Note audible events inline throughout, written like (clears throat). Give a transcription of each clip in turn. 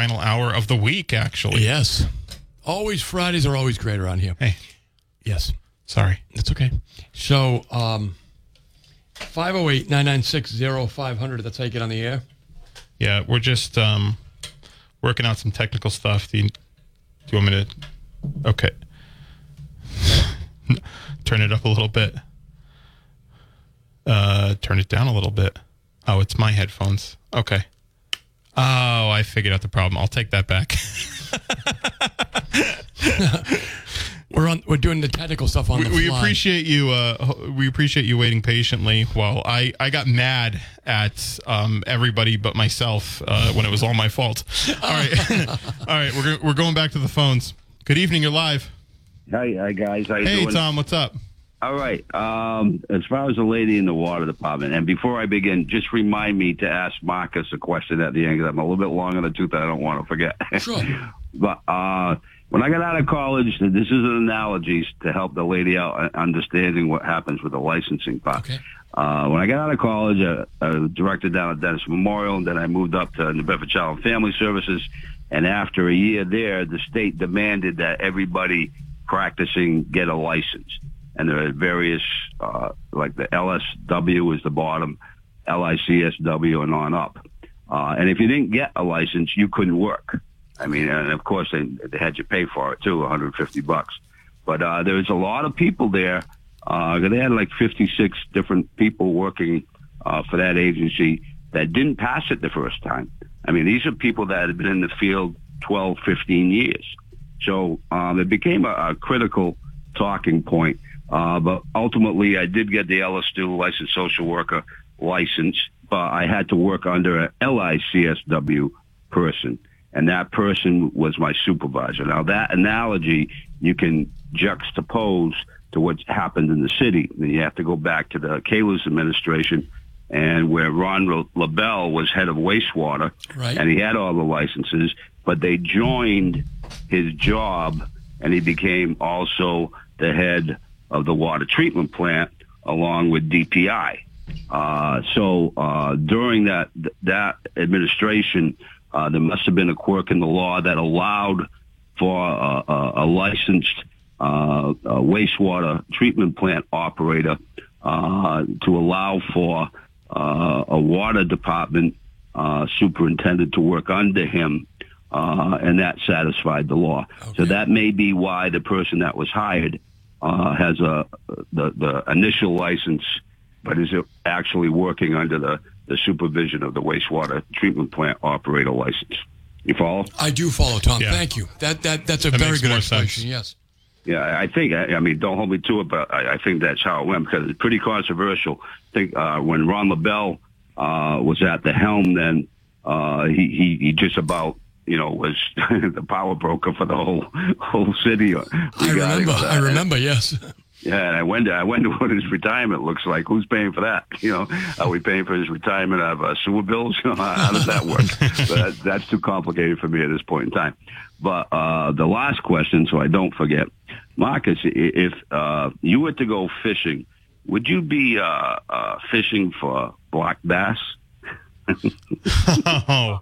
Final hour of the week, actually. Yes. Always Fridays are always great around here. Hey, Yes. sorry. That's okay. So, um, 508 996 0500. That's how you get on the air. Yeah, we're just um, working out some technical stuff. Do you, do you want me to? Okay. (laughs) turn it up a little bit. Uh, turn it down a little bit. Oh, it's my headphones. Okay. Oh, I figured out the problem. I'll take that back. (laughs) We're on. We're doing the technical stuff on the we appreciate you. Uh, we appreciate you waiting patiently. While I, I got mad at um, everybody but myself uh, when it was all my fault. (laughs) All right, (laughs) all right. We're we're going back to the phones. Good evening. You're live. Hi, hi guys. How you Hey doing? Tom, what's up? All right. Um, as far as the lady in the water department, and before I begin, just remind me to ask Marcus a question at the end because I'm a little bit long on the tooth. I don't want to forget. Sure. (laughs) but uh, when I got out of college, this is an analogy to help the lady out uh, understanding what happens with the licensing part. Okay. Uh, when I got out of college, uh, I was directed down at Dennis Memorial, and then I moved up to New Bedford Child and Family Services. And after a year there, the state demanded that everybody practicing get a license. And there are various, uh, like the LSW is the bottom, LICSW and on up. Uh, and if you didn't get a license, you couldn't work. I mean, and of course they, they had you pay for it too, 150 bucks. But uh, there was a lot of people there. Uh, they had like 56 different people working uh, for that agency that didn't pass it the first time. I mean, these are people that had been in the field 12, 15 years. So um, it became a, a critical talking point. Uh, but ultimately, I did get the LS2 licensed social worker license, but I had to work under a LICSW person, and that person was my supervisor. Now, that analogy you can juxtapose to what's happened in the city. You have to go back to the Kalisz administration and where Ron LaBelle was head of wastewater, Right. and he had all the licenses, but they joined his job, and he became also the head of the water treatment plant along with DPI. Uh, so uh, during that that administration, uh, there must have been a quirk in the law that allowed for a, a, a licensed uh, a wastewater treatment plant operator uh, to allow for uh, a water department uh, superintendent to work under him, uh, and that satisfied the law. So that may be why the person that was hired uh, has a the, the initial license, but is it actually working under the, the supervision of the wastewater treatment plant operator license. You follow? I do follow Tom. Yeah. Thank you. That that that's a That very good more explanation. sense. Yes. Yeah, I think. I, I mean, don't hold me to it, but I, I think that's how it went because it's pretty controversial. I think uh, when Ron LaBelle uh, was at the helm, then uh, he, he he just about you know was (laughs) the power broker for the whole whole city. I remember. I remember. Yes. Yeah, and I wonder, I wonder what his retirement looks like. Who's paying for that? You know, are we paying for his retirement out of uh, sewer bills? (laughs) How, how does that work? that, that's too complicated for me at this point in time. But uh, the last question, so I don't forget, Marcus, if uh, you were to go fishing, would you be uh, uh, fishing for black bass? (laughs) Oh,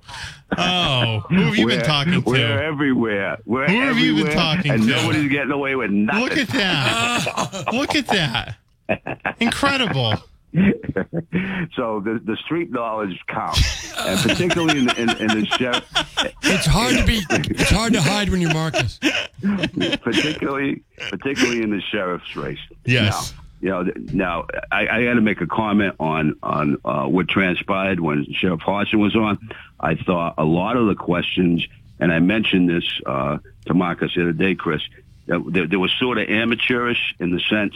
oh, who have you been We're- talking We're to? everywhere. We're Who have you been everywhere, talking and to? nobody's getting away with nothing. Look at that! (laughs) Look at that! Incredible. (laughs) so the the street knowledge counts, and particularly in, in, in the sheriff, It's hard to be. It's hard to hide when you're Marcus. particularly particularly in the sheriff's race. Yes. You know, now I, I got to make a comment on on uh, what transpired when Sheriff Hodgson was on. I thought a lot of the questions, and I mentioned this uh, to Marcus the other day, Chris, that there, there was sort of amateurish in the sense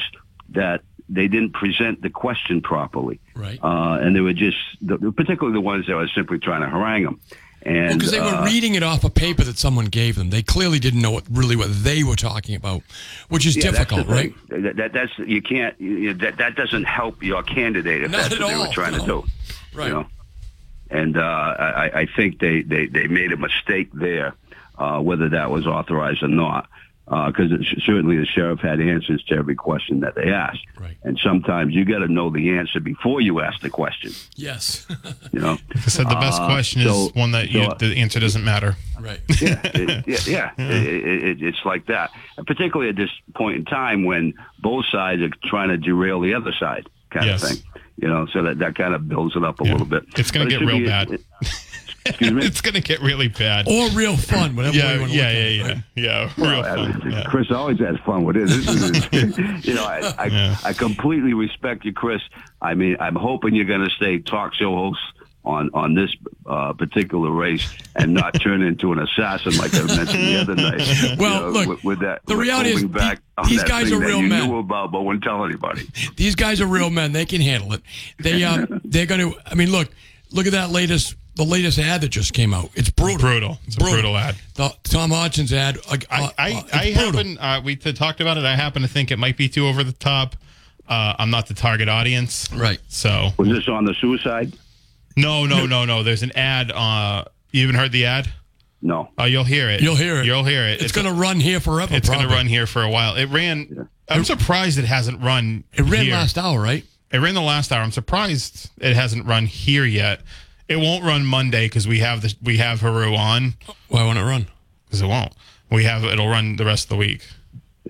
that they didn't present the question properly, Right. Uh, and they were just, the, particularly the ones that were simply trying to harangue them. And Because they were uh, reading it off a paper that someone gave them. They clearly didn't know what really what they were talking about, which is Yeah, difficult, right? That, that, that's you can't you, that that doesn't help your candidate if Not that's at what they all, were trying no. to do. Right. You know? And uh, I, I think they, they, they made a mistake there, uh, whether that was authorized or not. Because certainly the sheriff had answers to every question that they asked, Right. and sometimes you got to know the answer before you ask the question. Yes. You know, (laughs) I said the best Uh, question so- is one that you, so- the answer doesn't matter. right. (laughs) yeah, it, yeah, yeah. It, it, it, it's like that, and particularly at this point in time when both sides are trying to derail the other side, kind Yes. of thing. You know, so that that kind of builds it up a Yeah. little bit. It's gonna get real be- bad. (laughs) it- excuse me. It's gonna get really bad. Or real fun, (laughs) whatever yeah, you want to yeah, look yeah, at yeah, right? yeah. Well, Real I- fun. Yeah. Chris always has fun with it. This (laughs) is, (laughs) you know, I, I, Yeah. I completely respect you, Chris. I mean, I'm hoping you're going to stay talk show host on on this uh, particular race and not turn into an assassin like I mentioned the other night. You Well, look, with, with that, the with reality is back the- these guys are that real you men. Knew about, but wouldn't tell anybody. These guys are real men. They can handle it. They um they're going to. I mean, look, look at that latest the latest ad that just came out. It's brutal. Brutal. It's a brutal ad. The Tom Hodgson's ad. Uh, I, uh, I, it's I happen, uh, we t- talked about it. I happen to think it might be too over the top. Uh, I'm not the target audience. Right. So, Was this on the suicide? no, no, no, no. There's an ad. Uh, you even heard the ad? No. Oh, you'll hear it. You'll hear it. You'll hear it. It's, going to run here forever. It's going to run here for a while. It ran. I'm surprised it hasn't run. It ran here. last hour, right? It ran the last hour. I'm surprised it hasn't run here yet. It won't run Monday because we have the we have Heroux on Why won't it run? because it won't. We have it'll run the rest of the week.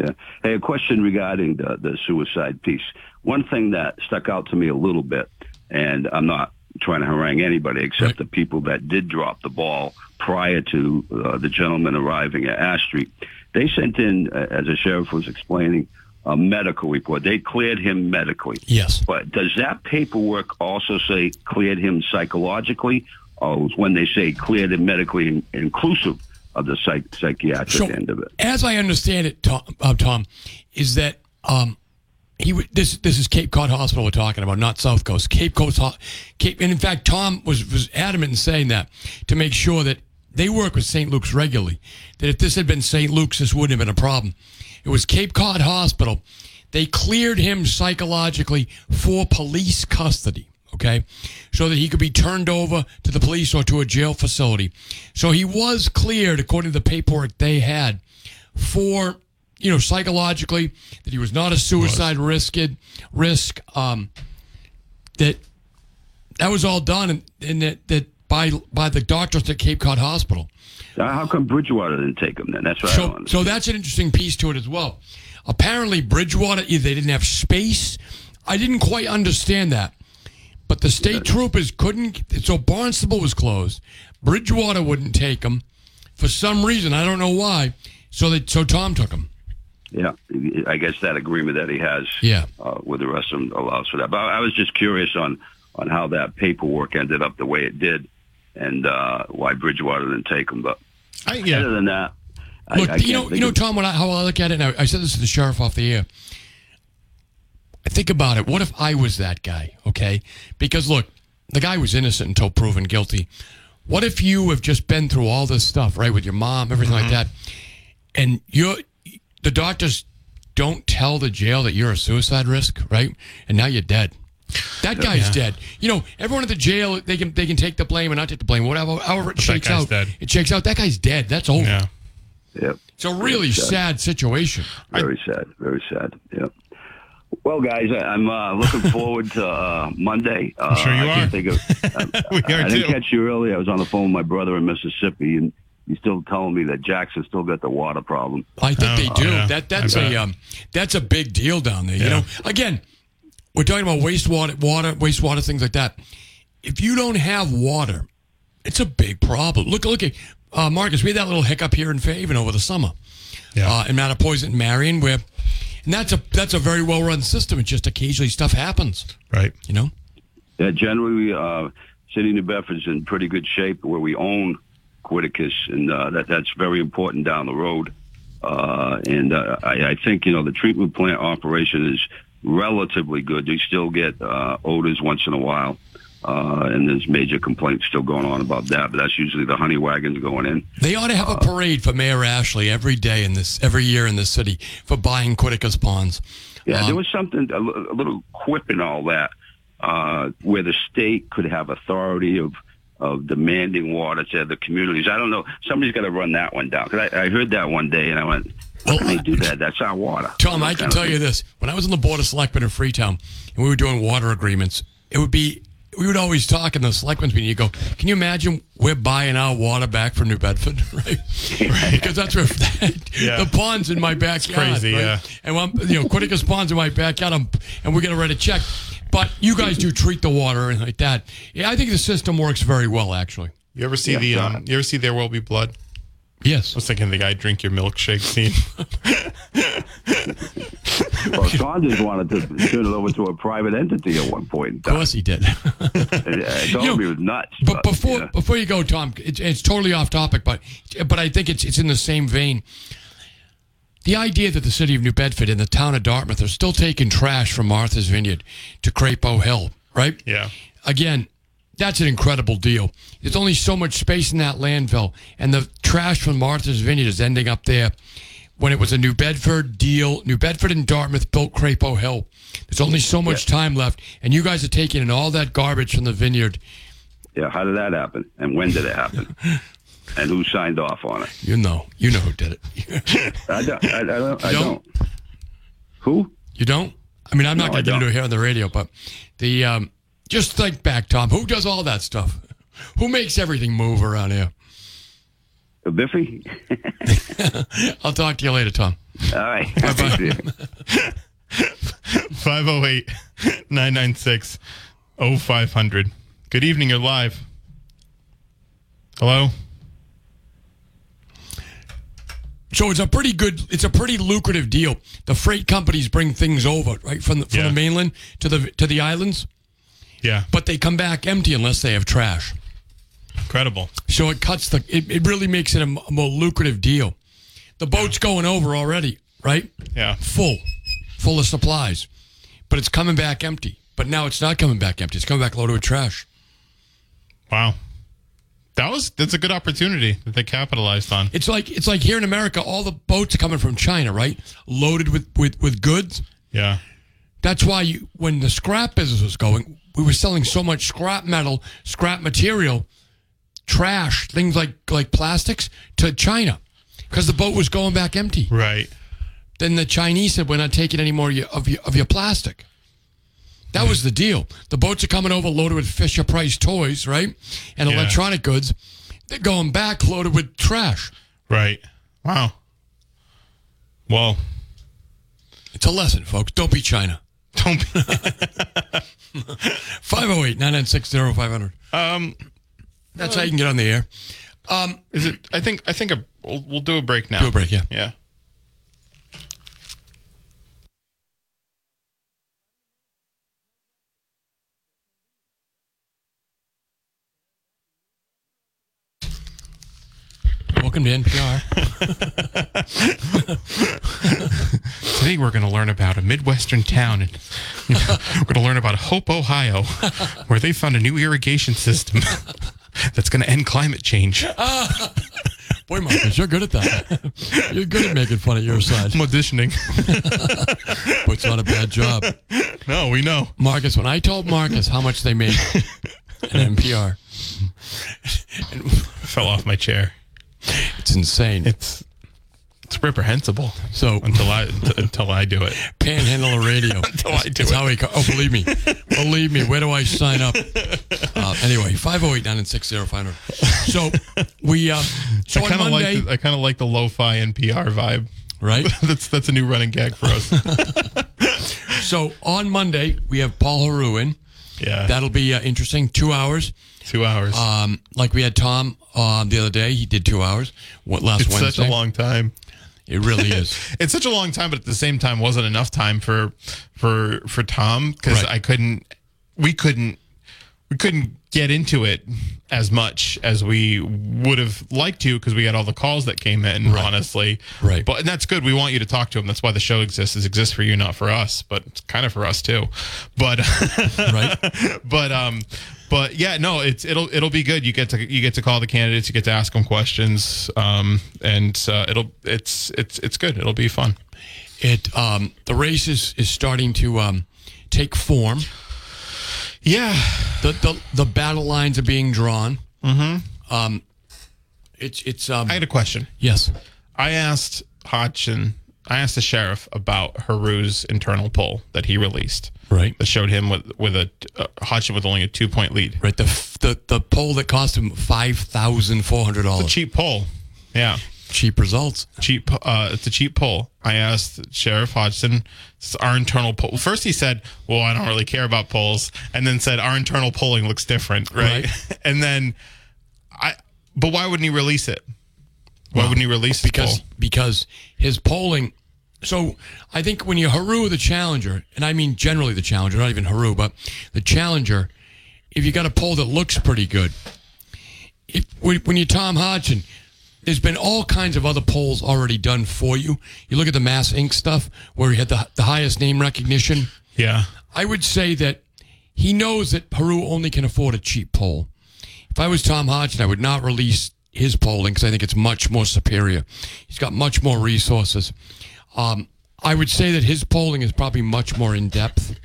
Yeah. Hey, a question regarding the, the suicide piece. One thing that stuck out to me a little bit, and I'm not trying to harangue anybody except Right. the people that did drop the ball prior to uh, the gentleman arriving at Ash Street. They sent in, uh, as the sheriff was explaining, a medical report. They cleared him medically. Yes. But does that paperwork also say cleared him psychologically, or when they say cleared him medically inclusive of the psych- psychiatric So, end of it? as I understand it, Tom, uh, Tom is that um, he w- this this is Cape Cod Hospital we're talking about, not South Coast. Cape Coast, Ho- Cape, and in fact, Tom was was adamant in saying that to make sure that they work with St. Luke's regularly. That if this had been St. Luke's, this wouldn't have been a problem. It was Cape Cod Hospital. They cleared him psychologically for police custody. Okay, so that he could be turned over to the police or to a jail facility. So he was cleared, according to the paperwork they had, for you know psychologically that he was not a suicide risk risk um, that that was all done and, and that, that by by the doctors at Cape Cod Hospital. Now, How come Bridgewater didn't take him then? That's right. So so that's an interesting piece to it as well. Apparently Bridgewater either they didn't have space. I didn't quite understand that. But the state troopers couldn't so Barnstable was closed. Bridgewater wouldn't take him for some reason. I don't know why. So they so Tom took him. Yeah, I guess that agreement that he has Yeah. uh, with the rest of them allows for that. But I was just curious on on how that paperwork ended up the way it did, and uh, why Bridgewater didn't take him. But I, other than that, Look, I, you know, you know, Tom. What I, how I look at it, now, I, I said this to the sheriff off the air. I think about it. What if I was that guy? Okay, because look, the guy was innocent until proven guilty. What if you have just been through all this stuff, right, with your mom, everything like that, and you're the doctors don't tell the jail that you're a suicide risk, right? And now you're dead. That guy's dead. You know, everyone at the jail they can they can take the blame and not take the blame, whatever. However it that shakes out, dead. it shakes out. That guy's dead. That's over. Yeah. Yep. It's a really sad. sad situation. Very sad. Very sad. Yep. Well, guys, I, I'm uh, looking forward to uh, Monday. (laughs) Uh, sure you I can't are. think of. (laughs) We I are didn't too. catch you earlier. I was on the phone with my brother in Mississippi, and he's still telling me that Jackson still got the water problem. I think Oh, they do. yeah. That that's a um, that's a big deal down there. You know, again, we're talking about wastewater, water, wastewater, things like that. If you don't have water, it's a big problem. Look, look at uh, Marcus. We had that little hiccup here in Faven over the summer. Yeah. Uh, in Mattapoisett and Marion, where And that's a that's a very well run system. It's just occasionally stuff happens. Right. You know. Yeah, generally, uh, City of New Bedford's in pretty good shape where we own Quittacas, and uh, that that's very important down the road. Uh, and uh, I, I think you know the treatment plant operation is relatively good. You still get uh, odors once in a while, uh, and there's major complaints still going on about that. But that's usually the honey wagons going in. They ought to have a parade for Mayor Ashley every day in this every year in the city for buying Quittacas ponds. Yeah, Um, there was something a, little quip in all that, uh, where the state could have authority of of demanding water to the communities. I don't know. Somebody's got to run that one down because I, I heard that one day and I went, "How can they do that? That's our water." Tom, I can tell you this: when I was on the board of selectmen in Freetown and we were doing water agreements, it would be we would always talk in the selectmen's meeting. You go, can you imagine we're buying our water back from New Bedford, (laughs) right? Because that's where Yeah. the ponds in my backyard. crazy, right? yeah. And I'm, you know, Quittacas ponds in my backyard, I'm, and we're gonna write a check. But you guys do treat the water and like that. Yeah, I think the system works very well, actually. You ever see Yeah, the um, you ever see There Will Be Blood? Yes. I was thinking the guy drink your milkshake scene. (laughs) Well, Saunders wanted to turn it over to a private entity at one point. Of course he did. (laughs) I You know, he was nuts. But before yeah. before you go, Tom, it's, it's totally off topic, but but I think it's it's in the same vein. The idea that the city of New Bedford and the town of Dartmouth are still taking trash from Martha's Vineyard to Crapo Hill, right? Yeah. Again, that's an incredible deal. There's only so much space in that landfill, and the trash from Martha's Vineyard is ending up there. When it was a New Bedford deal, New Bedford and Dartmouth built Crapo Hill. There's only so much time left, and you guys are taking in all that garbage from the vineyard. yeah, how did that happen? And when did it happen? (laughs) and who signed off on it? You know, you know who did it. I don't. I, I don't. I don't. Who? You don't? I mean, I'm not No, going to get into it here on the radio, but the um, just think back, Tom. Who does all that stuff? Who makes everything move around here? Biffy? (laughs) I'll talk to you later, Tom. All right. (laughs) 508 996 0500. Good evening. You're live. Hello? So it's a pretty good, it's a pretty lucrative deal. The freight companies bring things over right from the, from Yeah. the mainland to the to the islands, Yeah. but they come back empty unless they have trash. Incredible. So it cuts the, it, it really makes it a more lucrative deal. The boat's going over already, right? Yeah. full, full of supplies, but it's coming back empty. But now it's not coming back empty. It's coming back loaded with trash. Wow. That was that's a good opportunity that they capitalized on. It's like it's like here in America, all the boats are coming from China, right? Loaded with with, with goods. Yeah. That's why you, when the scrap business was going, we were selling so much scrap metal, scrap material, trash, things like like plastics to China, because the boat was going back empty. Right. Then the Chinese said, "We're not taking any more of your of your, of your plastic." That was the deal. The boats are coming over loaded with Fisher Price toys, right, and Yeah. electronic goods. They're going back loaded with trash. Right. Wow. Well, It's a lesson, folks. Don't be China. Don't be (laughs) 508 996 0500. um That's how you can get on the air. is it I think I think a, we'll, we'll do a break now. Do a break, yeah. Yeah. Welcome to NPR. Today we're going to learn about a midwestern town, and we're going to learn about Hope, Ohio, where they found a new irrigation system (laughs) that's going to end climate change. (laughs) Boy, Marcus, you're good at that. you're good at making fun of your side. I'm auditioning. But it's not a bad job. no, we know. Marcus, when I told Marcus how much they made (laughs) at NPR, Fell off my chair. It's insane. It's it's reprehensible. So until I until I do it. panhandle radio. (laughs) Until I do That's it. how we. Co- oh, believe me, believe me. Where do I sign up? Uh, anyway, five zero eight nine six zero five hundred. So we. Uh, so I kind of like the, I kind of like the lo-fi NPR vibe. right? (laughs) that's that's a new running gag for us. (laughs) So on Monday we have Paul Heroux in. Yeah, That'll be uh, interesting. Two hours. Two hours. Um, like we had Tom um, the other day. He did two hours. What last Wednesday? it's Wednesday? such a long time. It really is. (laughs) it's such a long time, but at the same time, wasn't enough time for for for Tom because Right. I couldn't, we couldn't, we couldn't get into it as much as we would have liked to because we had all the calls that came in. Honestly, Right. But and that's good. We want you to talk to them That's why the show exists. It exists for you, not for us, but it's kind of for us too. But (laughs) right? but um but yeah no it's it'll it'll be good you get to you get to call the candidates you get to ask them questions um and uh, it'll it's it's it's good it'll be fun It um, the race is, is starting to um, take form. Yeah The, the the battle lines are being drawn. Mm-hmm. Um, it's it's um, i had a question yes. i asked hodgson i asked the sheriff about heroux's internal poll that he released Right. that showed him with with a uh, hodgson with only a two point lead Right. The the the poll that cost him five thousand four hundred dollars. a cheap poll yeah Cheap results. cheap uh it's a cheap poll i asked sheriff hodgson our internal poll first he said well i don't really care about polls and then said our internal polling looks different right, Right. (laughs) and then i but why wouldn't he release it why wouldn't he release because poll? because his polling. So I think when you Heroux the challenger, and I mean generally the challenger, not even Heroux, but the challenger, if you got a poll that looks pretty good, if when, when you Tom Hodgson, there's been all kinds of other polls already done for you. You look at the Mass Inc. stuff where he had the, the highest name recognition. yeah I would say that he knows that Heroux only can afford a cheap poll. If I was Tom Hodgson, I would not release his polling because I think it's much more superior. He's got much more resources. Um, I would say that his polling is probably much more in depth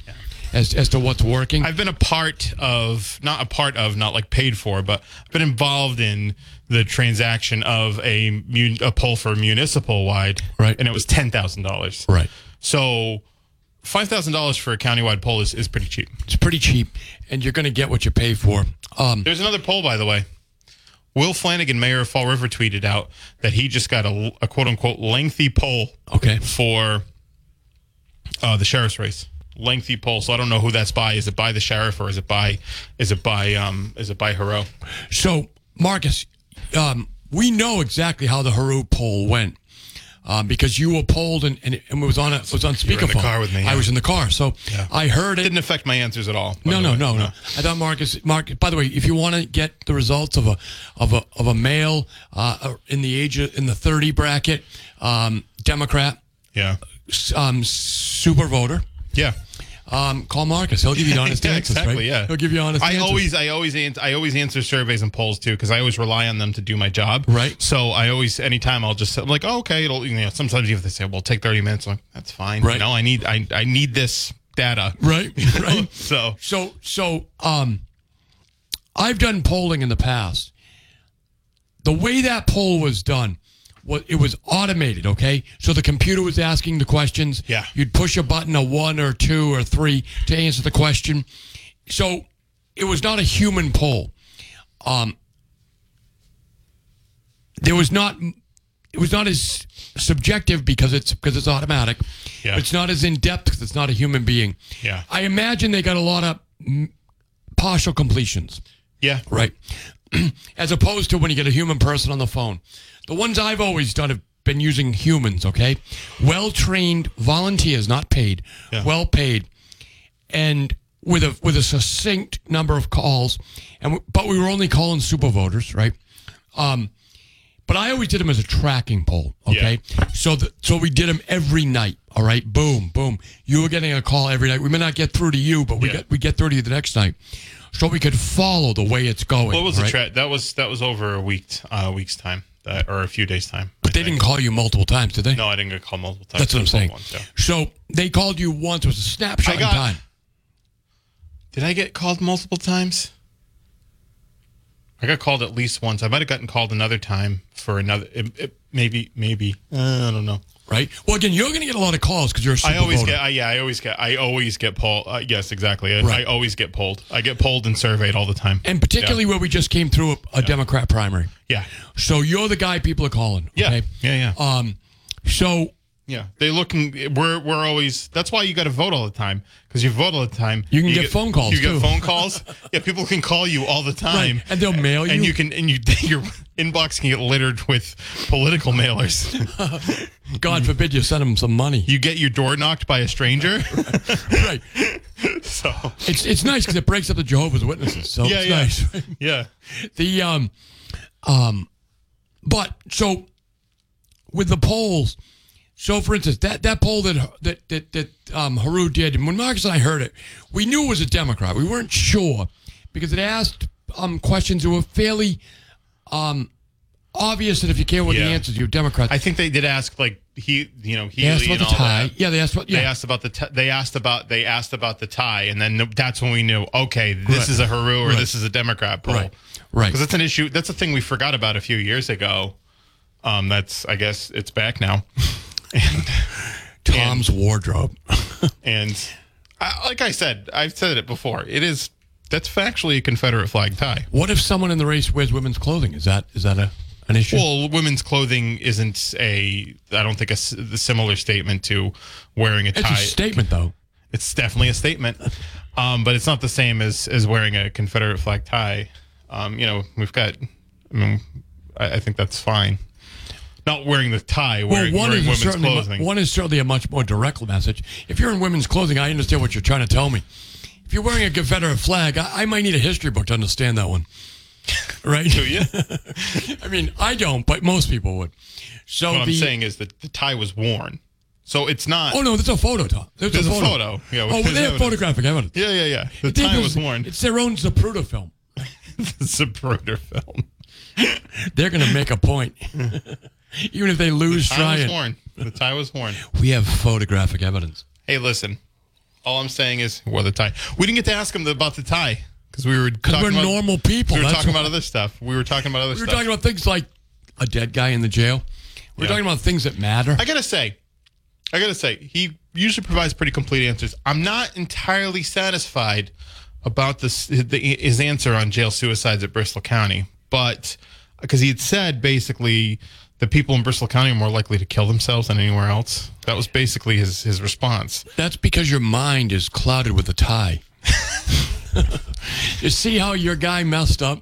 as as to what's working. I've been a part of, not a part of, not like paid for, but I've been involved in the transaction of a mun- a poll for municipal wide, Right. And it was ten thousand dollars, Right. So five thousand dollars for a countywide poll is, is pretty cheap. it's pretty cheap, and you're going to get what you pay for. Um, There's another poll, by the way. Will Flanagan, mayor of Fall River, tweeted out that he just got a, a quote unquote lengthy poll okay. for uh, the sheriff's race. Lengthy poll. So I don't know who that's by. Is it by the sheriff or is it by is it by um is it by Heroux? So, Marcus, um, we know exactly how the Heroux poll went. Um, because you were polled and, and it was on a, it was on were speakerphone. in the car with me, I was in the car, so I heard it. Didn't affect my answers at all. by No, no, no, no. I thought Marcus, Mark. By the way, if you want to get the results of a of a of a male uh, in the age of, in the thirty bracket, um, Democrat, Yeah. um, super voter, Yeah. um, call Marcus. He'll give you (laughs) honest yeah, answers. exactly. right? Yeah, he'll give you honest. I answers. always, I always, ans- I always answer surveys and polls too because I always rely on them to do my job. Right. So I always, anytime I'll just I'm like, oh, okay, it'll, you know, sometimes if they say, well, take thirty minutes, I'm like that's fine. Right. You know, I need, I, I need this data. right, (laughs) right. So So, so, um, I've done polling in the past. The way that poll was done, was it was automated. Okay, so the computer was asking the questions. Yeah. you'd push a button, a one or two or three, to answer the question. So it was not a human poll. Um, there was not. It was not as subjective because it's because it's automatic. Yeah. It's not as in depth because it's not a human being. Yeah. I imagine they got a lot of partial completions, yeah, right? (clears throat) As opposed to when you get a human person on the phone. The ones I've always done have been using humans, okay? Well trained volunteers, not paid, Yeah. well paid, and with a with a succinct number of calls. And w- but we were only calling super voters, right? Um, but I always did them as a tracking poll. Okay, so the, so we did them every night. All right, boom, boom. You were getting a call every night. We may not get through to you, but we Yeah. get we get through to you the next night, so we could follow the way it's going. What was right? the tra- that was that was over a week uh, week's time that, or a few days time. But they didn't call you multiple times, did they? No, I didn't get called multiple times. That's what I'm saying. once, yeah. So they called you once. It was a snapshot I got- in time. Did I get called multiple times? I got called at least once. I might have gotten called another time for another. It, it, maybe, maybe. Uh, I don't know. Right. Well, again, you're going to get a lot of calls because you're a super I always voter. get. I, yeah, I always get. I always get pulled. Uh, yes, exactly. I, Right. I always get pulled. I get pulled and surveyed all the time. and particularly where we just came through a, a Democrat primary. yeah, So you're the guy people are calling. yeah, yeah, yeah. Um, so Yeah, they looking. We're we're always. That's why you got to vote all the time because you vote all the time. You can get phone calls, You too. get phone calls. (laughs) yeah, people can call you all the time, Right, and they'll mail you. and you. you can and you (laughs) your inbox can get littered with political mailers. (laughs) God forbid you send them some money. you get your door knocked by a stranger. right. so It's it's nice because it breaks up the Jehovah's Witnesses. So yeah, it's yeah, nice. yeah. The um um but so with the polls, so for instance, that, that poll that that that, that um Heroux did, and when Marcus and I heard it, we knew it was a Democrat. We weren't sure because it asked um questions that were fairly um obvious that if you care what Yeah. the answers, you're a Democrat. I think they did ask like he, you know, he they asked about the tie. Yeah, they asked about yeah. They asked about the t- they asked about they asked about the tie, and then that's when we knew. Okay, this Right. is a Heroux or Right. this is a Democrat poll. Right. Right. Because that's an issue. That's a thing we forgot about a few years ago. Um, that's I guess it's back now, (laughs) (laughs) Tom's wardrobe. (laughs) and I, like I said, I've said it before. It is that's factually a Confederate flag tie. What if someone in the race wears women's clothing? Is that is that a an issue? Well, women's clothing isn't a. I don't think a similar statement to wearing a it's tie. a statement though. It's definitely a statement, (laughs) um, but it's not the same as as wearing a Confederate flag tie. Um, you know, we've got. I mean, I, I think that's fine. Not wearing the tie, Well, wearing, one wearing is women's certainly clothing. one is certainly a much more direct message. If you're in women's clothing, I understand what you're trying to tell me. If you're wearing a Confederate flag, I, I might need a history book to understand that one. (laughs) Right? Do you? (laughs) I mean, I don't, but most people would. So what the, I'm saying is that the tie was worn, so it's not. Oh no, that's a photo, Tom. There's, There's a photo. a photo. Yeah, oh, they have photographic evidence. Yeah, yeah, yeah. The They tie was worn. It's their own Zapruder film. (laughs) the Zapruder film. They're going to make a point, even if they lose the Tie was trying. worn. The tie was worn. (laughs) We have photographic evidence. Hey, listen. All I'm saying is wore the tie. We didn't get to ask him about the tie because we were talking we're about, normal people. We were talking why. about other stuff. We were talking about other We were stuff. talking about things like a dead guy in the jail. We're Yeah. talking about things that matter. I gotta say, I gotta say, he usually provides pretty complete answers. I'm not entirely satisfied about this the, his answer on jail suicides at Bristol County, but because he had said basically the people in Bristol County are more likely to kill themselves than anywhere else. That was basically his his response. That's because your mind is clouded with a tie. (laughs) you see how your guy messed up?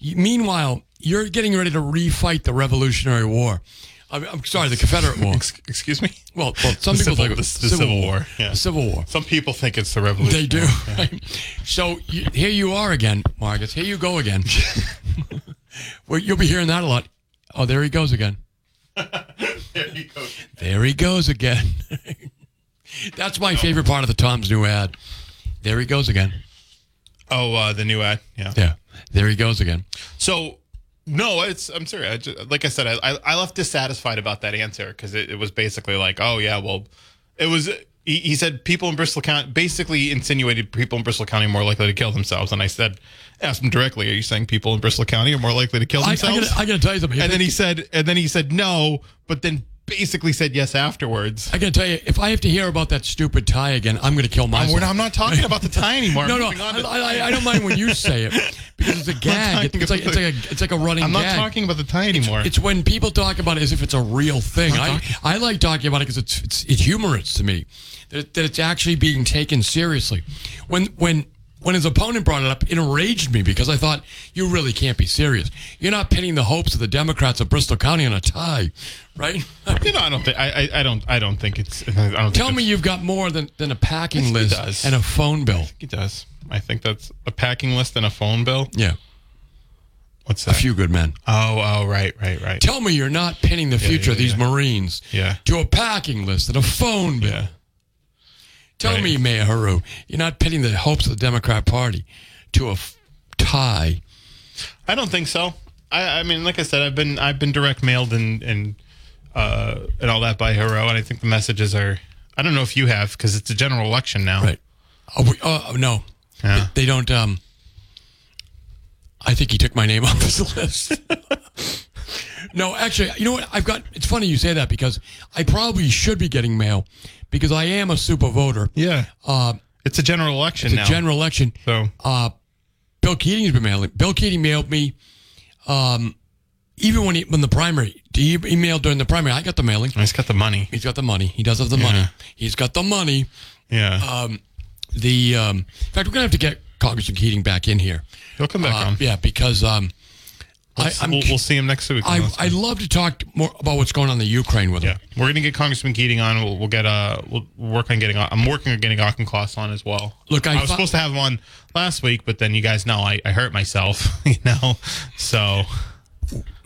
Meanwhile, you're getting ready to refight the Revolutionary War. I'm, I'm sorry, the Confederate War. Excuse me. Well, well some The people Civil- think the- the Civil War, yeah. Civil War. Some people think it's the revolution. They do. (laughs) so you, here you are again, Marcus. Here you go again. (laughs) well, you'll be hearing that a lot. Oh, there he goes again. (laughs) There you go. There he goes again. (laughs) That's my favorite part of the Tom's new ad. There he goes again. Oh, uh, the new ad. Yeah. Yeah. There he goes again. So no, it's I'm sorry. I just, like I said, I I- I left dissatisfied about that answer because it, it was basically like, oh yeah, well, it was. He, he said people in Bristol County basically insinuated people in Bristol County are more likely to kill themselves, and I said, asked him directly, are you saying people in Bristol County are more likely to kill I, I, themselves? gotta, I gotta tell you something. and then he said, and then he said no, but then basically said yes afterwards. I gotta tell you, if I have to hear about that stupid tie again, I'm gonna kill myself. I'm not talking about the tie (laughs) anymore. No, no, I, I, I don't mind when you say it (laughs) because it's a gag. It's like it's like a it's like a running I'm not gag. talking about the tie anymore. It's when people talk about it as if it's a real thing. I, I like talking about it because it's, it's it's humorous to me that, that it's actually being taken seriously. When when when his opponent brought it up, it enraged me because I thought you really can't be serious. You're not pinning the hopes of the Democrats of Bristol County on a tie, right? (laughs) you know, I don't think I, I, don't I don't think it's. I don't Tell think me it's- you've got more than, than a packing list does. and a phone bill. He does. I think that's a packing list and a phone bill. Yeah, What's that? a few good men. Oh, oh, right, right, right. Tell me you're not pinning the future of these yeah. Marines Yeah. to a packing list and a phone bill. Yeah. Tell Right. me, Mayor Heroux, you're not pinning the hopes of the Democrat Party to a f- tie. I don't think so. I, I mean, like I said, I've been I've been direct mailed and and uh, and all that by Heroux, and I think the messages are. I don't know if you have because it's a general election now. Right. Oh, we, oh no. Yeah. They don't. Um, I think he took my name off his (laughs) list. no, actually, you know what? I've got. It's funny you say that because I probably should be getting mail because I am a super voter. Yeah. Uh, It's a general election it's now. a general election. So Uh, Bill Keating's been mailing. Bill Keating mailed me um, even when he when the primary, do you email during the primary? I got the mailing. He's got the money. He's got the money. He does have the money. He's got the money. Yeah. Um, the um, in fact, we're gonna have to get Congressman Keating back in here. He'll come back Uh, on. Yeah, because um, I, I'm, we'll, we'll see him next week. I I love to talk more about what's going on in the Ukraine with him. yeah, we're gonna get Congressman Keating on. We'll, we'll get uh, we'll work on getting. I'm working on getting Auchincloss on as well. Look, I I was thought- supposed to have him on last week, but then you guys know I, I hurt myself. (laughs) You know, so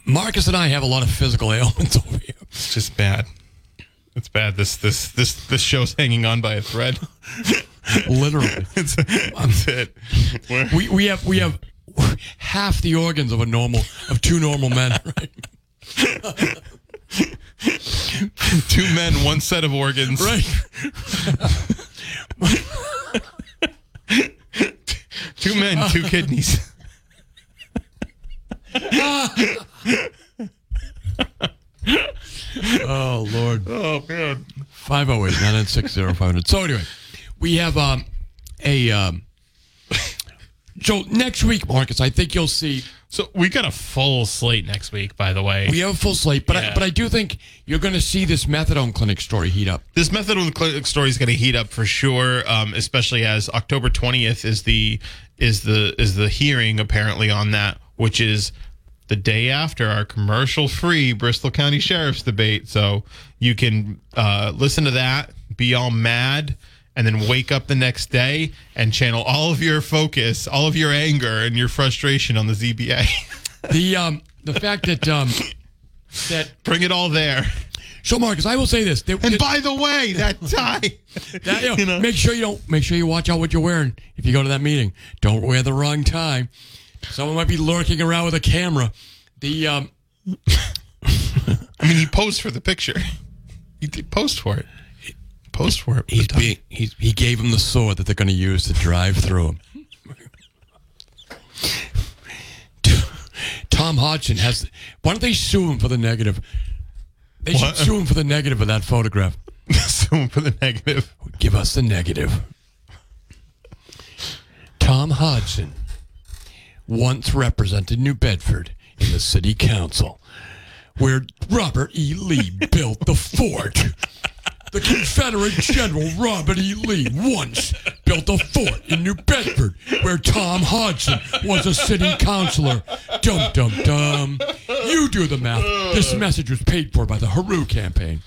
Marcus and I have a lot of physical (laughs) ailments over here. it's just bad. It's bad. This this this this show's hanging on by a thread. (laughs) (laughs) Literally, (laughs) It's, that's it. We're, we we have we have half the organs of a normal of two normal men. (laughs) Right? two men, one set of organs. Right. Two men, two kidneys. Oh Lord. Oh man. 508 960 500. So anyway, we have um a um so next week, Marcus, I think you'll see So we got a full slate next week, by the way. we have a full slate, but I, but I do think you're going to see this methadone clinic story heat up. this methadone clinic story is going to heat up for sure, um, especially as October twentieth is the is the is the hearing apparently on that, which is the day after our commercial free Bristol County Sheriff's debate. So you can uh, listen to that, be all mad, and then wake up the next day and channel all of your focus, all of your anger and your frustration on the ZBA. (laughs) The um the fact that um that Bring it all there. so Marcus, I will say this. There, And by the way, that tie. (laughs) that, you (laughs) know, you know? make sure you don't make sure you watch out what you're wearing if you go to that meeting. Don't wear the wrong tie. Someone might be lurking around with a camera. The um I mean, he posed for the picture. He did post for it. Post for it. he's being he's, he gave him the sword that they're going to use to drive through him. (laughs) Tom Hodgson has. Why don't they sue him for the negative? They What? should sue him for the negative of that photograph. (laughs) Soon for the negative. Give us the negative. Tom Hodgson once represented New Bedford in the city council, where Robert E. Lee built the fort. The Confederate General Robert E. Lee once built a fort in New Bedford where Tom Hodgson was a city councilor. Dum dum dum. You do the math. This message was paid for by the Heroux campaign.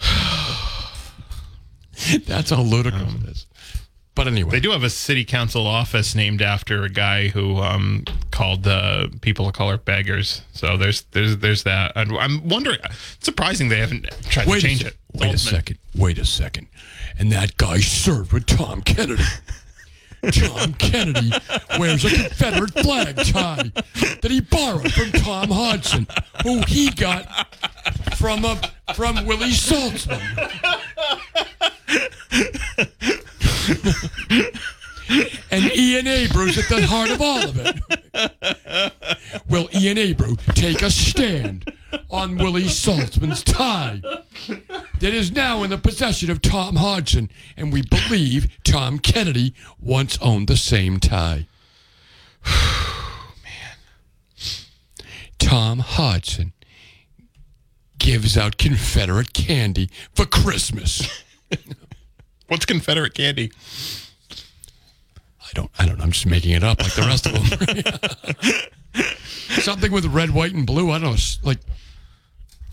(sighs) That's how ludicrous it is. But anyway, They do have a city council office named after a guy who um, called uh, people of color beggars. So there's there's there's that. And I'm wondering. It's surprising they haven't tried wait to change it. Wait a second. Wait a second. And that guy served with Tom Kennedy. Tom Kennedy wears a Confederate flag tie that he borrowed from Tom Hodgson, who he got from a from Willie Saltzman. (laughs) and Ian Abreu's at the heart of all of it. Will Ian Abreu take a stand on Willie Saltzman's tie that is now in the possession of Tom Hodgson, and we believe Tom Kennedy once owned the same tie. Man. Tom Hodgson gives out Confederate candy for Christmas. What's Confederate candy? I don't. I don't. know. I'm just making it up like the rest of them. (laughs) Something with red, white, and blue. I don't know. Like,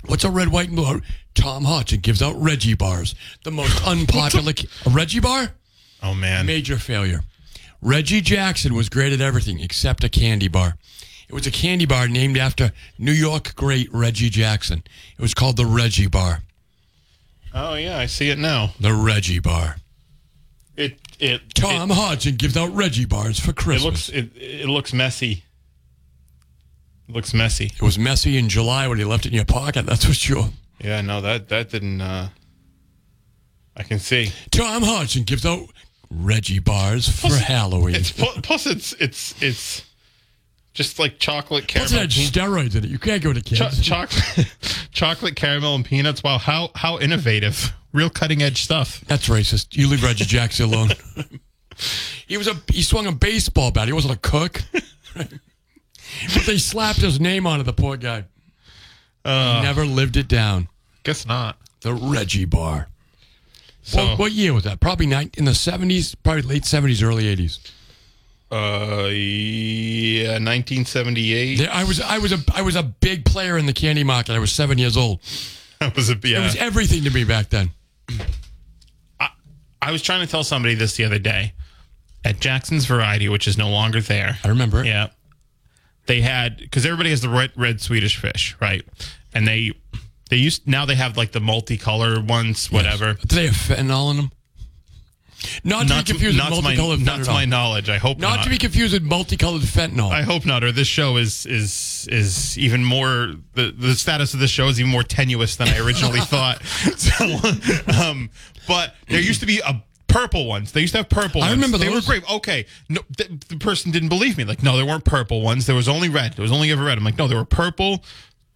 what's a red, white, and blue? Tom Hodgson gives out Reggie bars. The most (laughs) unpopular. ca- a Reggie bar? Oh man. Major failure. Reggie Jackson was great at everything except a candy bar. It was a candy bar named after New York great Reggie Jackson. It was called the Reggie Bar. Oh yeah, I see it now. The Reggie Bar. It it Tom Hodgson gives out Reggie bars for It, it Christmas. looks it, it looks messy. It looks messy. It was messy in July when you left it in your pocket. That's for sure. Yeah, no, that that didn't. uh I can see. Tom Hodgson gives out Reggie bars for Halloween. It's pl- plus it's it's it's just like chocolate caramel. had pe- steroids in it. You can't go to cho- kids. chocolate (laughs) chocolate caramel and peanuts. Wow, how how innovative! Real cutting edge stuff. That's racist. You leave Reggie Jackson alone. (laughs) he was a he swung a baseball bat. He wasn't a cook. (laughs) but they slapped his name onto the poor guy. Uh, Never lived it down. Guess not. The Reggie Bar. So, what, what year was that? Probably nine, in the 70s, probably late 70s, early 80s. Uh, yeah, 1978. There, I was I was a I was a big player in the candy market. I was seven years old. (laughs) That was a It yeah. was everything to me back then. (clears throat) I was trying to tell somebody this the other day at Jackson's Variety, which is no longer there. I remember it. Yeah. They had because everybody has the red, red Swedish fish, right? And they they used now they have like the multicolor ones, whatever. Do they have fentanyl in them? Not to Not be confused not with to my, multicolored not to fentanyl. my knowledge. I hope Not not. to be confused with multicolored fentanyl. I hope not. Or this show is is is even more the the status of this show is even more tenuous than I originally (laughs) thought. So, um, but there used to be a purple ones. They used to have purple. I remember They were great. Okay, no, th- the person didn't believe me. Like, no, there weren't purple ones. There was only red. There was only ever red. I'm like, no, there were purple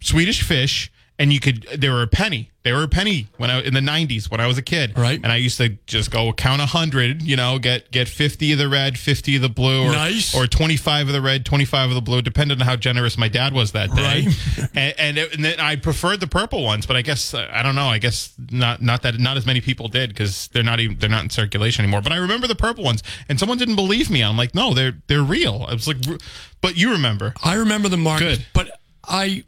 Swedish fish. And you could, they were a penny. They were a penny when I in the '90s when I was a kid. Right. And I used to just go count a hundred. You know, get get 50 of the red, 50 of the blue, or Nice. or 25 of the red, 25 of the blue, depending on how generous my dad was that day. Right. (laughs) and, and, it- and then I preferred the purple ones, but I guess uh, I don't know. I guess not not that not as many people did because they're not even they're not in circulation anymore. But I remember the purple ones, and someone didn't believe me. I'm like, no, they're they're real. I was like, but you remember? I remember the market, Good. but I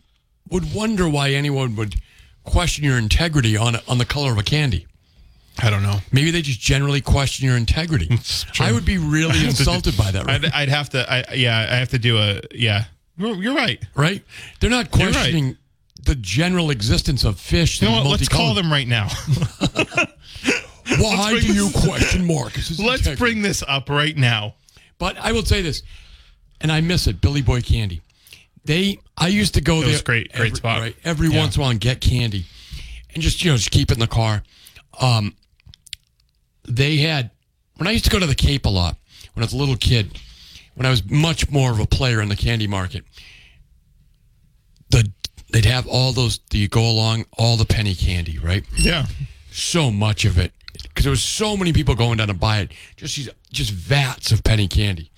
would wonder why anyone would question your integrity on on the color of a candy. I don't know. Maybe they just generally question your integrity. I would be really (laughs) insulted by that. Right? I'd, I'd have to. I yeah, I have to do a yeah. You're, right. right? They're not You're right. questioning the general existence of fish. You know what? Let's call them right now. (laughs) Why do you this- question Marcus's Let's integrity? bring this up right now. But I will say this, and I miss it, Billy Boy Candy. They, I used to go there. was great- great every, spot. Right, every Yeah. once in a while and get candy, and just you know just keep it in the car. Um, they had when I used to go to the Cape a lot when I was a little kid, when I was much more of a player in the candy market. The they'd have all those. You go along all the penny candy, right? Yeah. so much of it because there was so many people going down to buy it. Just these, just vats of penny candy.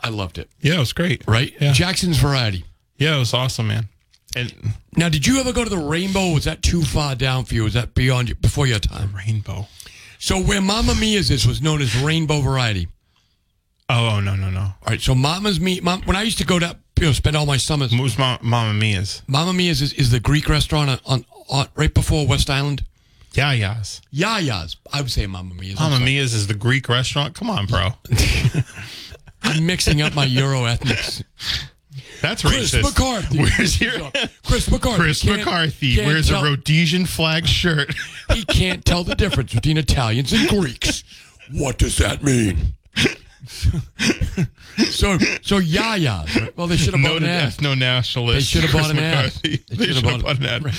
I loved it. Yeah, it was great. Right, Yeah. Jackson's Variety. Yeah, it was awesome, man. And Now, did you ever go to the Rainbow? Was that too far down for you? Was that beyond your, before your time? Rainbow. So where Mama Mia's is was known as Rainbow Variety. Oh, oh no, no, no. All right. So Mama's Me, Mom, when I used to go to you know spend all my summers, Who's Ma- Mama Mia's? Mama Mia's is, is the Greek restaurant on, on, on right before West Island. Yeah, yes. Yaya's. I would say Mama Mia's. Mama. Mia's is the Greek restaurant. Come on, bro. (laughs) I'm mixing up my Euro ethnics. That's racist. Chris racist. McCarthy. Where's your Chris McCarthy. Chris Can't- McCarthy? can't Wears tell- a Rhodesian flag shirt. (laughs) He can't tell the difference between Italians and Greeks. What does that mean? (laughs) so, so Yaya's. Well, they should have bought no, an ad. ethno nationalist. They should have bought an ad. McCarthy. They, should have bought an ad.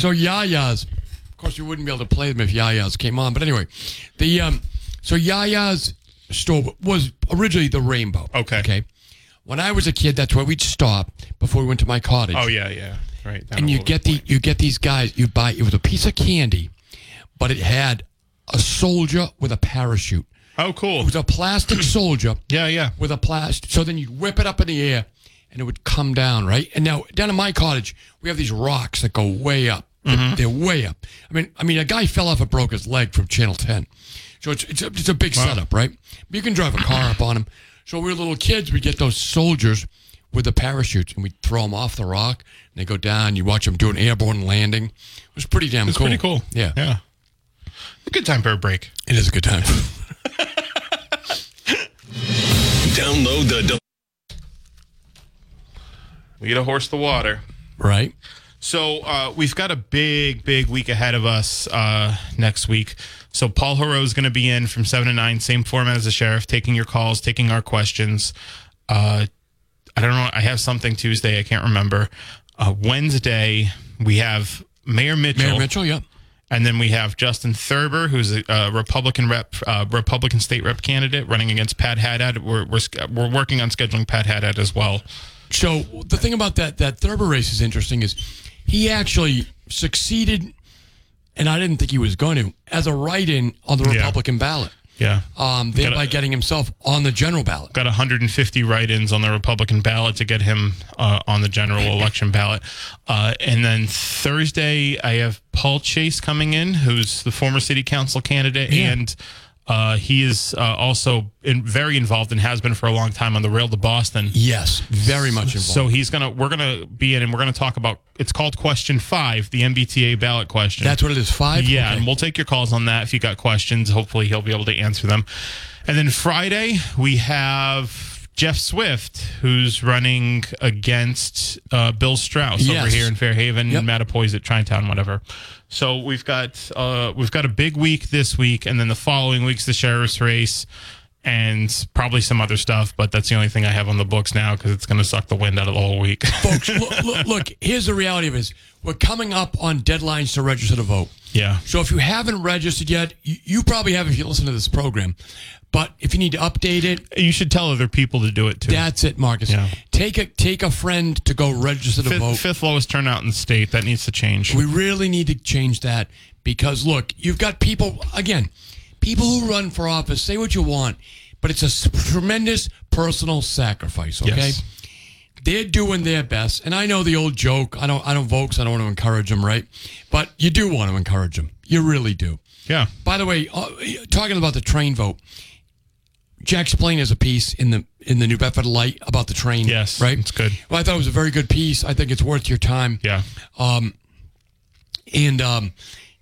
So Yaya's. Of course, you wouldn't be able to play them if Yaya's came on. But anyway, the um, so Yaya's store was originally the Rainbow. Okay. Okay. When I was a kid, that's where we'd stop before we went to my cottage. Oh yeah, yeah. Right. down and you get the you get these guys you buy it was a piece of candy but it had a soldier with a parachute Oh, cool. it was a plastic (clears throat) soldier Yeah, yeah. with a plastic so then you whip it up in the air and it would come down right and now down in my cottage we have these rocks that go way up They're- they're way up i mean i mean a guy fell off and broke his leg from channel 10 so it's it's a, it's a big setup right you can drive a car up on them so we were little kids we get those soldiers with the parachutes and we throw them off the rock and they go down you watch them do an airborne landing it was pretty damn It's cool pretty cool. yeah Yeah. A good time for a break. it is a good time (laughs) Download the Lead a horse to water. right So uh, we've got a big, big week ahead of us uh, next week. So Paul Heroux is going to be in from seven to nine, same format as the sheriff, taking your calls, taking our questions. Uh, I don't know. I have something Tuesday. I can't remember. Uh, Wednesday we have Mayor Mitchell, mayor mitchell yeah and then we have Justin Thurber, who's a, uh Republican rep, uh, Republican state rep candidate, running against Pat Haddad. We're we're, we're working on scheduling Pat Haddad as well. So the thing about that that Thurber race is interesting is he actually succeeded, and I didn't think he was going to as a write-in on the Yeah. Republican ballot. Yeah. um, thereby Gotta- getting himself on the general ballot. got 150 write-ins on the Republican ballot to get him uh, on the general (laughs) election ballot. Uh, and then Thursday, I have Paul Chase coming in, who's the former city council candidate, Yeah. and uh, he is uh, also in, very involved and has been for a long time on the rail to Boston. Yes, very much involved. So he's gonna, we're gonna be in, and we're gonna talk about. It's called Question Five, the MBTA ballot question. That's what it is. Five. Yeah, Okay. and we'll take your calls on that if you got questions. Hopefully, he'll be able to answer them. And then Friday, we have Jeff Swift, who's running against uh, Bill Straus over here in Fairhaven, Yep. Mattapoisett, Chinatown, whatever. So we've got uh, we've got a big week this week, and then the following week's the sheriff's race. And probably some other stuff, but that's the only thing I have on the books now because it's going to suck the wind out of the whole week. folks, (laughs) look, look, look, here's the reality of it is we're coming up on deadlines to register to vote. yeah, So if you haven't registered yet, you, you probably have if you listen to this program. But if you need to update it, you should tell other people to do it too. that's it, Marcus. Yeah. Take a take a friend to go register to fifth, vote. fifth lowest turnout in the state. That needs to change. We really need to change that because look, you've got people again, people who run for office. Say what you want, but it's a tremendous personal sacrifice. Okay, Yes. They're doing their best, and I know the old joke. I don't. I don't vote I don't want to encourage them, right? But you do want to encourage them. You really do. Yeah. By the way, uh, talking about the train vote, Jack Spillane has a piece in the in the New Bedford Light about the train. Yes, right. it's good. Well, I thought it was a very good piece. I think it's worth your time. Yeah. Um, And um,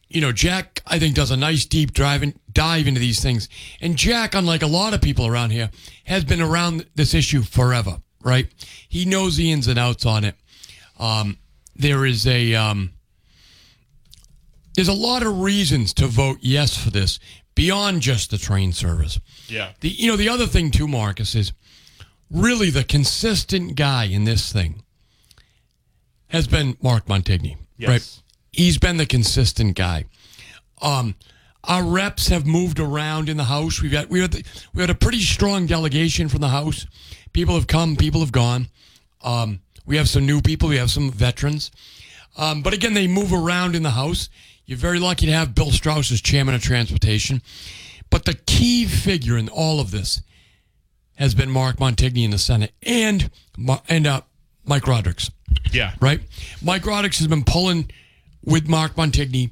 you know, Jack, I think does a nice deep dive in, dive into these things. And Jack, unlike a lot of people around here, has been around this issue forever. Right? He knows the ins and outs on it. Um, there is a um, there's a lot of reasons to vote yes for this beyond just the train service. Yeah. The you know the other thing too, Marcus is really the consistent guy in this thing has been Mark Montigny. Yes. Right? He's been the consistent guy. Um, our reps have moved around in the house. We've got we had we had a pretty strong delegation from the house. People have come, people have gone. Um, we have some new people. We have some veterans. Um, but again, they move around in the house. You're very lucky to have Bill Straus as chairman of transportation. But the key figure in all of this has been Mark Montigny in the Senate and and uh, Mike Rodrigues Yeah. right? Mike Rodrigues has been pulling with Mark Montigny.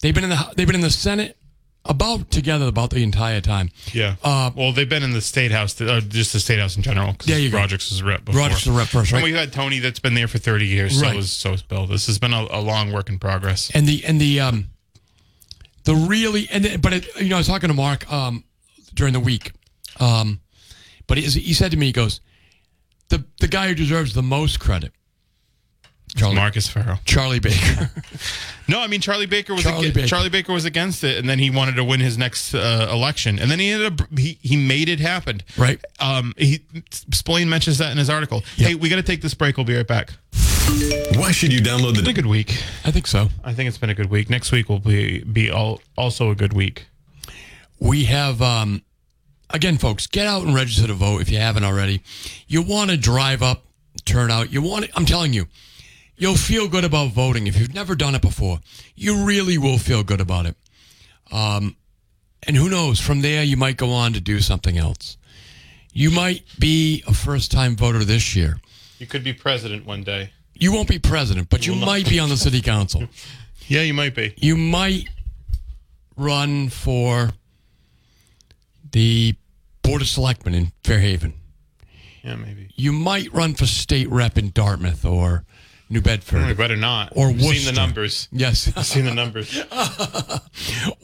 They've been in the they've been in the Senate about together about the entire time. Yeah. Uh, well, they've been in the state house, uh, just the state house in general. Yeah, you. Rogers was a rep. Before. Rogers a rep first, right? And we've had Tony that's been there for thirty years. So Right. was so is Bill. This has been a, a long work in progress. And the and the um the really and the, but it, you know I was talking to Mark um during the week, um, but he, he said to me he goes the the guy who deserves the most credit Charlie Marcus Farrow. Charlie Baker. (laughs) No, I mean Charlie Baker was Charlie aga- Baker. Charlie Baker was against it, and then he wanted to win his next uh, election, and then he ended up he, he made it happen. Right. Um. He Spillane mentions that in his article. Hey, we got to take this break. We'll be right back. Why should you download Been a the good week. I think so. I think it's been a good week. Next week will be be all, also a good week. we have um again folks get out and register to vote if you haven't already you want to drive up turnout. you want i'm telling you you'll feel good about voting if you've never done it before you really will feel good about it um and who knows from there you might go on to do something else you might be a first time voter this year You could be president one day. you won't be president but you not. might be on the city council (laughs) Yeah, you might be. you might run for the Board of Selectmen in Fairhaven. Yeah, maybe. You might run for state rep in Dartmouth or New I Bedford. better not. Or I've seen the numbers. Yes. I've seen the numbers.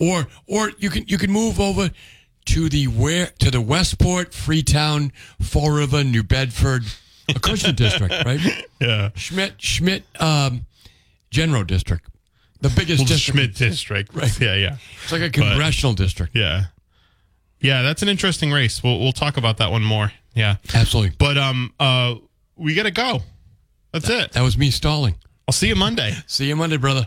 or or you can you can move over to the where to the Westport, Freetown, Fall River, New Bedford, a Acushnet (laughs) district, right? yeah. Schmidt Schmidt um, General District. The biggest Well, district. Schmidt district. (laughs) Right. Yeah, yeah. It's like a congressional district. Yeah. Yeah, that's an interesting race. We'll we'll talk about that one more. Yeah. Absolutely. But um uh we gotta go. That's it. That was me stalling. I'll see you Monday. See you Monday, brother.